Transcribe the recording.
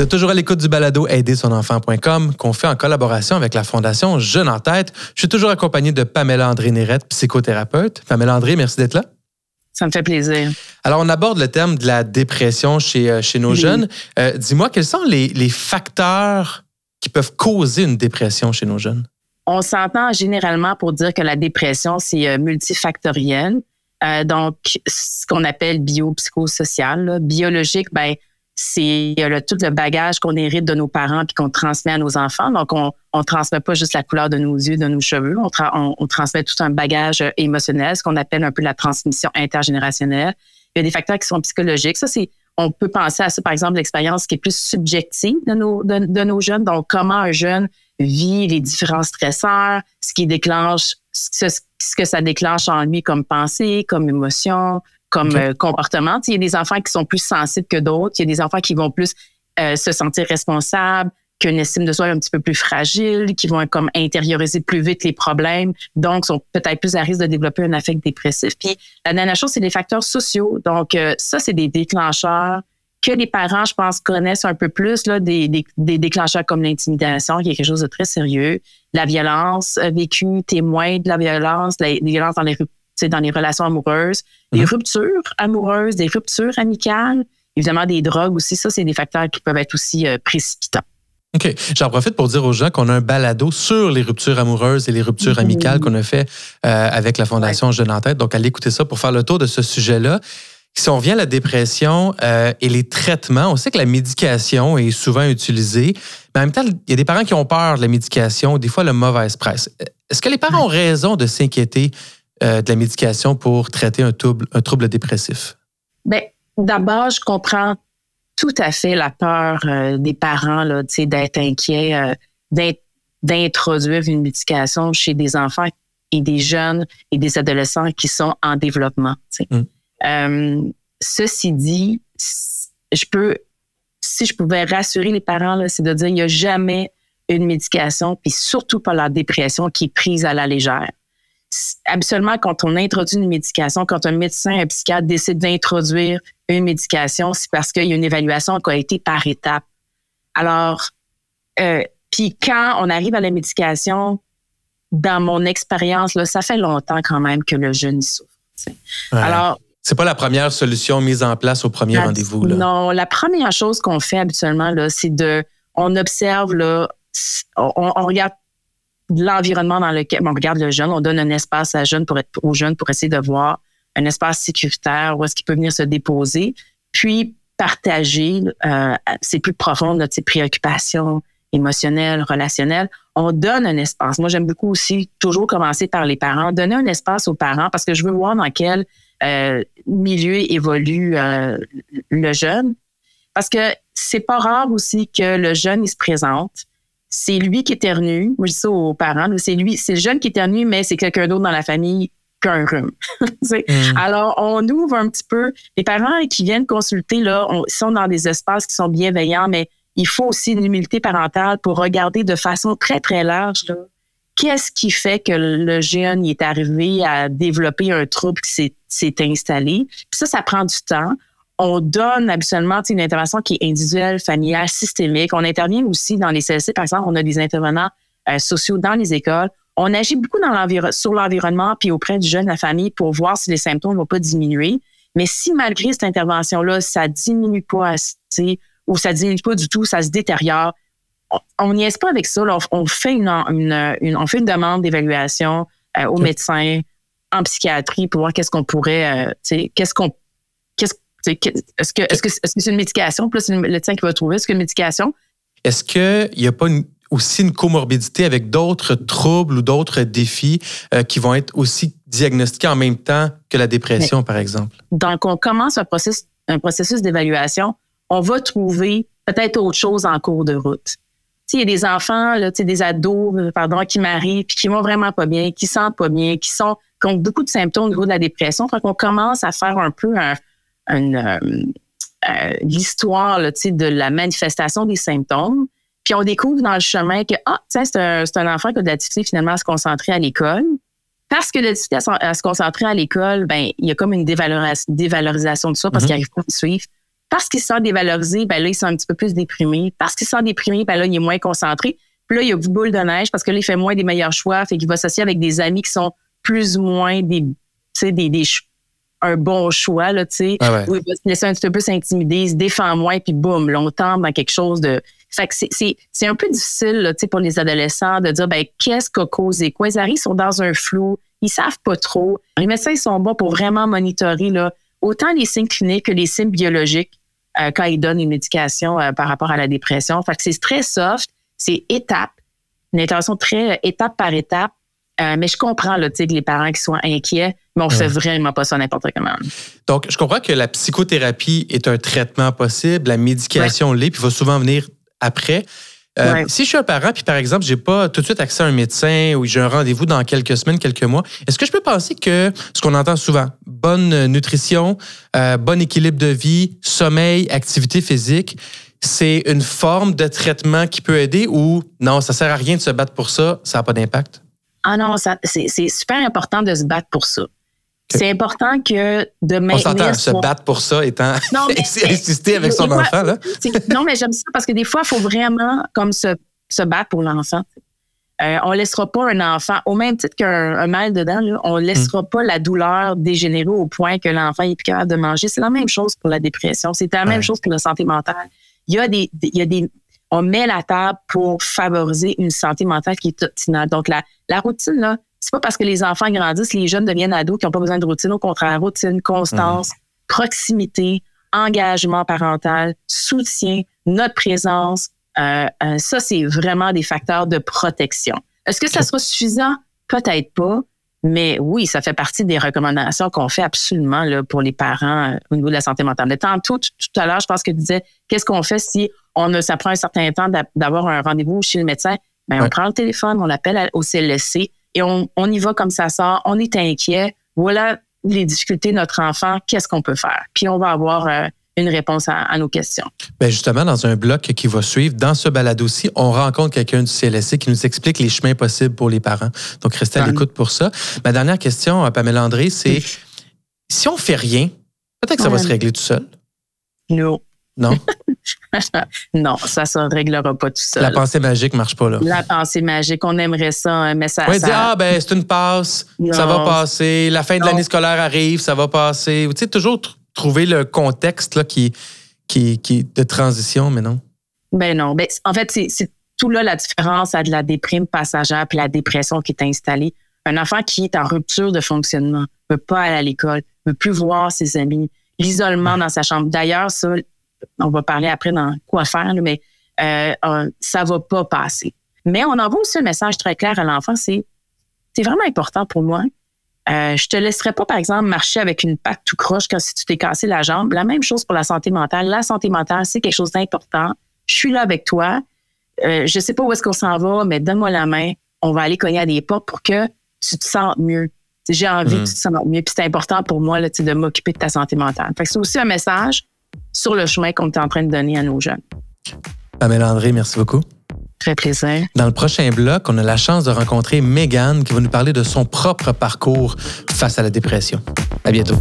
C'est toujours à l'écoute du balado aider son enfant.com qu'on fait en collaboration avec la Fondation Jeune en tête. Je suis toujours accompagné de Pamela André-Nérette, psychothérapeute. Pamela André, merci d'être là. Ça me fait plaisir. Alors, on aborde le thème de la dépression chez, euh, chez nos jeunes. Euh, dis-moi, quels sont les, les facteurs qui peuvent causer une dépression chez nos jeunes? On s'entend généralement pour dire que la dépression, c'est euh, multifactoriel. donc, ce qu'on appelle biopsychosocial. Biologique, ben, c'est le, tout le bagage qu'on hérite de nos parents puis qu'on transmet à nos enfants. Donc, on ne transmet pas juste la couleur de nos yeux, de nos cheveux. On, on, transmet tout un bagage émotionnel, ce qu'on appelle un peu la transmission intergénérationnelle. Il y a des facteurs qui sont psychologiques. Ça, c'est on peut penser à ça, par exemple, l'expérience qui est plus subjective de nos, de, de, nos jeunes. Donc, comment un jeune vit les différents stresseurs, ce qui déclenche, ce, ce que ça déclenche en lui comme pensée, comme émotion, comme euh, comportement. Il y a des enfants qui sont plus sensibles que d'autres. Il y a des enfants qui vont plus euh, se sentir responsables, qui ont une estime de soi un petit peu plus fragile, qui vont comme intérioriser plus vite les problèmes, donc sont peut-être plus à risque de développer un affect dépressif. Puis la dernière chose, c'est les facteurs sociaux. Donc euh, ça, c'est des déclencheurs que les parents, je pense, connaissent un peu plus, là, des, des, des déclencheurs comme l'intimidation, qui est quelque chose de très sérieux, la violence vécue, témoin de la violence, la, la violence dans les dans les relations amoureuses, des mhm. ruptures amoureuses, des ruptures amicales, évidemment des drogues aussi. Ça, c'est des facteurs qui peuvent être aussi euh, précipitants. OK. J'en profite pour dire aux gens qu'on a un balado sur les ruptures amoureuses et les ruptures amicales qu'on a fait euh, avec la Fondation Jeune en tête. Donc, allez écouter ça pour faire le tour de ce sujet-là. Si on revient à la dépression euh, et les traitements, on sait que la médication est souvent utilisée, mais en même temps, il y a des parents qui ont peur de la médication, des fois la mauvaise presse. Est-ce que les parents ont raison de s'inquiéter euh, de la médication pour traiter un trouble, un trouble dépressif? Bien, d'abord, je comprends tout à fait la peur euh, des parents d'être inquiets, euh, d'introduire une médication chez des enfants et des jeunes et des adolescents qui sont en développement. Mm. ceci dit, je peux, si je pouvais rassurer les parents, c'est de dire qu'il n'y a jamais une médication, puis surtout pas la dépression qui est prise à la légère habituellement, quand on introduit une médication, quand un médecin, un psychiatre décide d'introduire une médication, c'est parce qu'il y a une évaluation qui a été par étapes. Alors, euh, puis quand on arrive à la médication, dans mon expérience, là, ça fait longtemps quand même que le jeune y souffre. Alors, c'est pas la première solution mise en place au premier rendez-vous. Non, la première chose qu'on fait habituellement, là, c'est de, on observe, là, on, on regarde l'environnement dans lequel on regarde le jeune, on donne un espace à jeune pour être, aux jeunes pour essayer de voir un espace sécuritaire où est-ce qu'il peut venir se déposer, puis partager euh, ses plus profondes, ses préoccupations émotionnelles, relationnelles. On donne un espace. Moi, j'aime beaucoup aussi toujours commencer par les parents, donner un espace aux parents parce que je veux voir dans quel euh, milieu évolue euh, le jeune. Parce que c'est pas rare aussi que le jeune il se présente, c'est lui qui éternue. Moi, je dis ça aux parents. C'est lui, c'est le jeune qui éternue, mais c'est quelqu'un d'autre dans la famille qu'un rhume. Mm. Alors, on ouvre un petit peu. Les parents qui viennent consulter, là, sont dans des espaces qui sont bienveillants, mais il faut aussi une humilité parentale pour regarder de façon très, très large, qu'est-ce qui fait que le jeune est arrivé à développer un trouble qui s'est installé. Puis ça, ça prend du temps on donne habituellement une intervention qui est individuelle, familiale, systémique. On intervient aussi dans les CLC, par exemple, on a des intervenants euh, sociaux dans les écoles. On agit beaucoup dans sur l'environnement puis auprès du jeune, la famille, pour voir si les symptômes ne vont pas diminuer. Mais si malgré cette intervention-là, ça diminue pas assez ou ça diminue pas du tout, ça se détériore, on n'y est pas avec ça. on, fait une, on fait une demande d'évaluation euh, au médecin en psychiatrie pour voir qu'est-ce qu'on pourrait, euh, qu'est-ce qu'on est-ce que est-ce que c'est une médication? Plus c'est le médecin qui va trouver. Est-ce que une médication? Est-ce qu'il n'y a pas aussi une comorbidité avec d'autres troubles ou d'autres défis euh, qui vont être aussi diagnostiqués en même temps que la dépression, par exemple? Donc, on commence un processus, un processus d'évaluation. On va trouver peut-être autre chose en cours de route. Il y a des enfants, là, des ados, pardon, qui m'arrivent puis qui vont vraiment pas bien, qui sentent pas bien, qui sont qui ont beaucoup de symptômes au niveau de la dépression. Fait qu'on commence à faire un peu un, une, euh, euh, l'histoire de la manifestation des symptômes. Puis on découvre dans le chemin que, ah, tiens, c'est un, un, enfant qui a de la difficulté finalement à se concentrer à l'école. Parce que la difficulté à, se concentrer à l'école, ben, il y a comme une dévalorisation de ça parce mm-hmm. qu'il n'arrive pas à suivre. Parce qu'il se sent dévalorisé, ben là, il sent un petit peu plus déprimé. Parce qu'il se sent déprimé, ben là, il est moins concentré. Puis là, il y a une boule de neige parce que là, il fait moins des meilleurs choix. Fait qu'il va s'associer avec des amis qui sont plus ou moins des, des, des, un bon choix, là, tu sais, ah où il va se laisser un petit peu plus intimider, il se défend moins, puis boum, là, on tombe dans quelque chose de... Fait que c'est un peu difficile, là, tu sais, pour les adolescents de dire, ben, qu'est-ce qu'a causé? Quoi? Ils arrivent, sont dans un flou, ils savent pas trop. Les médecins, ils sont bons pour vraiment monitorer, là, autant les signes cliniques que les signes biologiques euh, quand ils donnent une médication euh, par rapport à la dépression. Fait que c'est très soft, c'est étape, une intervention très euh, étape par étape. Mais je comprends là, que les parents qui soient inquiets, mais on ne fait vraiment pas ça n'importe comment. Donc, je comprends que la psychothérapie est un traitement possible, la médication l'est, puis va souvent venir après. Euh, si je suis un parent, puis par exemple, j'ai pas tout de suite accès à un médecin ou j'ai un rendez-vous dans quelques semaines, quelques mois, est-ce que je peux penser que ce qu'on entend souvent, bonne nutrition, euh, bon équilibre de vie, sommeil, activité physique, c'est une forme de traitement qui peut aider ou non, ça sert à rien de se battre pour ça, ça n'a pas d'impact? Ah non, c'est super important de se battre pour ça. C'est important que de maintenir. On s'entend, se battre pour ça étant non, insister avec son enfant. Là. non, mais j'aime ça parce que des fois, il faut vraiment comme se, se battre pour l'enfant. Euh, on ne laissera pas un enfant, au même titre qu'un mal dedans, là, on ne laissera pas la douleur dégénérer au point que l'enfant est plus capable de manger. C'est la même chose pour la dépression. C'est la même chose pour la santé mentale. Il y a des, il y a des, on met la table pour favoriser une santé mentale qui est optimale. Donc, la, la routine, là, c'est pas parce que les enfants grandissent, les jeunes deviennent ados qui n'ont pas besoin de routine. Au contraire, routine, constance, mhm. proximité, engagement parental, soutien, notre présence. Euh, euh, ça, c'est vraiment des facteurs de protection. Est-ce que ça sera suffisant? Peut-être pas. Mais oui, ça fait partie des recommandations qu'on fait absolument là, pour les parents euh, au niveau de la santé mentale. Mais tantôt, tout, à l'heure, je pense que tu disais, qu'est-ce qu'on fait si on a, ça prend un certain temps d'avoir un rendez-vous chez le médecin? Bien, on prend le téléphone, on appelle au CLSC, et on, y va comme ça sort, on est inquiet, voilà les difficultés de notre enfant, qu'est-ce qu'on peut faire? Puis on va avoir euh, une réponse à, nos questions. Bien justement, dans un bloc qui va suivre, dans ce balado aussi, on rencontre quelqu'un du CLSC qui nous explique les chemins possibles pour les parents. Donc, restez à l'écoute pour ça. Ma dernière question, euh, Pamela André, c'est si on fait rien, peut-être que ça va se régler tout seul? Non. Non? non, ça ne se réglera pas tout seul. La pensée magique ne marche pas là. La pensée magique, on aimerait ça, mais ça. On ça... ah ben c'est une passe, ça va passer. La fin de l'année scolaire arrive, ça va passer. Tu sais, toujours trouver le contexte là, qui, qui, qui de transition, mais non? Ben non. Ben, en fait, c'est tout là la différence entre la déprime passagère et la dépression qui est installée. Un enfant qui est en rupture de fonctionnement, ne peut pas aller à l'école, ne peut plus voir ses amis, l'isolement dans sa chambre. D'ailleurs, ça, on va parler après dans quoi faire, mais euh, euh, ça va pas passer. Mais on envoie aussi un message très clair à l'enfant, c'est c'est vraiment important pour moi. Euh, je te laisserai pas, par exemple, marcher avec une patte tout croche quand si tu t'es cassé la jambe. La même chose pour la santé mentale. La santé mentale, c'est quelque chose d'important. Je suis là avec toi. Euh, je sais pas où est-ce qu'on s'en va, mais donne-moi la main. On va aller cogner à des portes pour que tu te sentes mieux. J'ai envie que mm-hmm. tu te sentes mieux. Puis c'est important pour moi là, de m'occuper de ta santé mentale. Fait c'est aussi un message sur le chemin qu'on est en train de donner à nos jeunes. Pamela André, merci beaucoup. Dans le prochain bloc, on a la chance de rencontrer Megan qui va nous parler de son propre parcours face à la dépression. À bientôt.